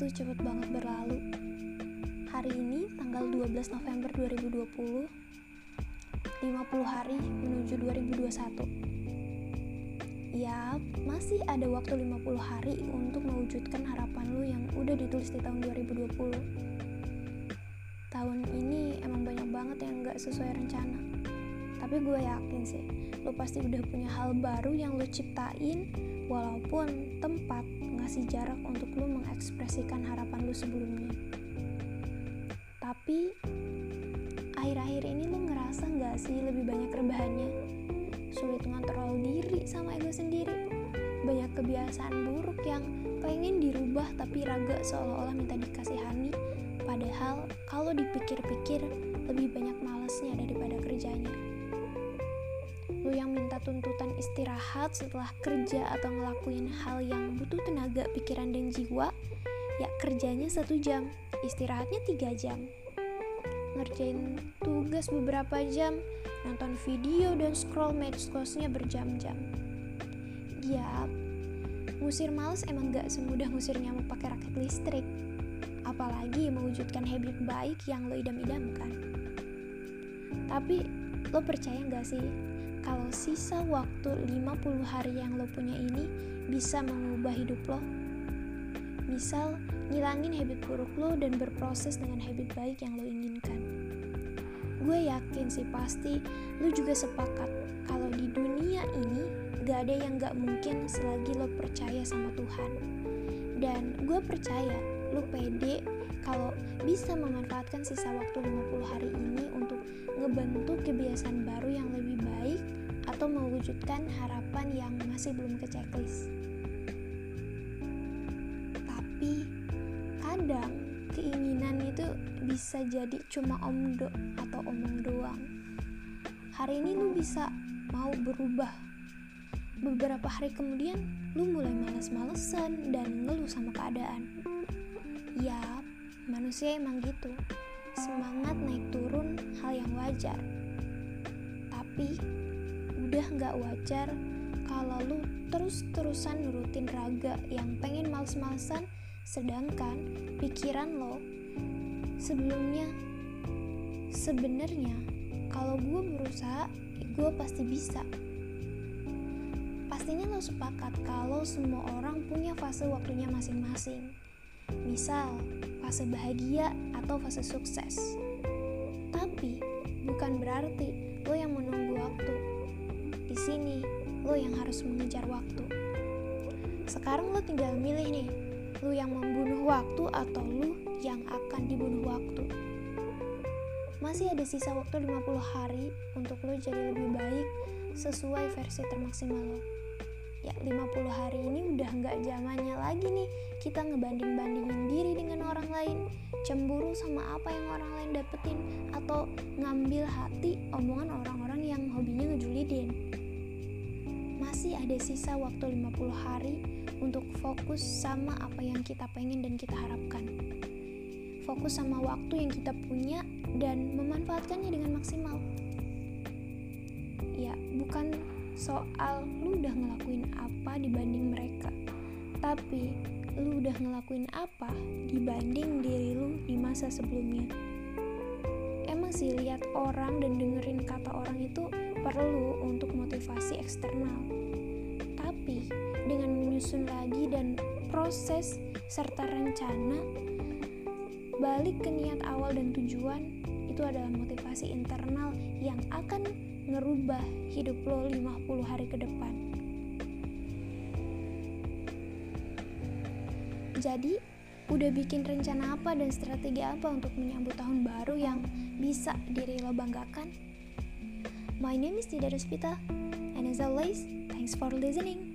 Waktu cepet banget berlalu. Hari ini tanggal 12 November 2020, 50 hari menuju 2021. Ya, masih ada waktu 50 hari untuk mewujudkan harapan lu yang udah ditulis di tahun 2020. Tahun ini emang banyak banget yang gak sesuai rencana. Tapi gue yakin sih, lu pasti udah punya hal baru yang lu ciptain, walaupun tempat ngasih jarak untuk lu mengekspresikan harapan lu sebelumnya. Tapi, akhir-akhir ini lu ngerasa gak sih lebih banyak rebahannya? Sulit ngontrol diri sama ego sendiri. Banyak kebiasaan buruk yang pengen dirubah tapi raga seolah-olah minta dikasihani. Padahal kalau dipikir-pikir lebih banyak malesnya daripada kerjanya lu yang minta tuntutan istirahat setelah kerja atau ngelakuin hal yang butuh tenaga, pikiran, dan jiwa, ya kerjanya satu jam, istirahatnya tiga jam. Ngerjain tugas beberapa jam, nonton video dan scroll medsosnya berjam-jam. Ya, ngusir males emang gak semudah ngusir nyamuk pakai raket listrik. Apalagi mewujudkan habit baik yang lo idam-idamkan. Tapi, lo percaya gak sih kalau sisa waktu 50 hari yang lo punya ini bisa mengubah hidup lo. Misal, ngilangin habit buruk lo dan berproses dengan habit baik yang lo inginkan. Gue yakin sih pasti lo juga sepakat kalau di dunia ini gak ada yang gak mungkin selagi lo percaya sama Tuhan. Dan gue percaya lo pede kalau bisa memanfaatkan sisa waktu 50 hari ini untuk ngebentuk kebiasaan baru yang lebih baik atau mewujudkan harapan yang masih belum ke checklist. Tapi kadang keinginan itu bisa jadi cuma omdo atau omong doang. Hari ini lu bisa mau berubah. Beberapa hari kemudian lu mulai males-malesan dan ngeluh sama keadaan. Ya, manusia emang gitu. Semangat naik turun hal yang wajar. Tapi udah gak wajar kalau lu terus-terusan nurutin raga yang pengen males-malesan sedangkan pikiran lo sebelumnya sebenarnya kalau gue berusaha gue pasti bisa. Pastinya lo sepakat kalau semua orang punya fase waktunya masing-masing misal fase bahagia atau fase sukses. Tapi bukan berarti lo yang menunggu waktu. Di sini lo yang harus mengejar waktu. Sekarang lo tinggal milih nih, lo yang membunuh waktu atau lo yang akan dibunuh waktu. Masih ada sisa waktu 50 hari untuk lo jadi lebih baik sesuai versi termaksimal lo ya 50 hari ini udah nggak zamannya lagi nih kita ngebanding-bandingin diri dengan orang lain. Cemburu sama apa yang orang lain dapetin atau ngambil hati omongan orang-orang yang hobinya ngejulidin masih ada sisa waktu 50 hari untuk fokus sama apa yang kita pengen dan kita harapkan. Fokus sama waktu yang kita punya dan memanfaatkannya dengan maksimal. Ya bukan soal lu udah ngelakuin apa dibanding mereka? Tapi lu udah ngelakuin apa dibanding diri lu di masa sebelumnya? Emang sih lihat orang dan dengerin kata orang itu perlu untuk motivasi eksternal. Tapi dengan menyusun lagi dan proses serta rencana balik ke niat awal dan tujuan itu adalah motivasi internal yang akan ngerubah hidup lo 50 hari ke depan. Jadi, udah bikin rencana apa dan strategi apa untuk menyambut tahun baru yang bisa diri lo banggakan? My name is Tida Ruspita, and as always, thanks for listening.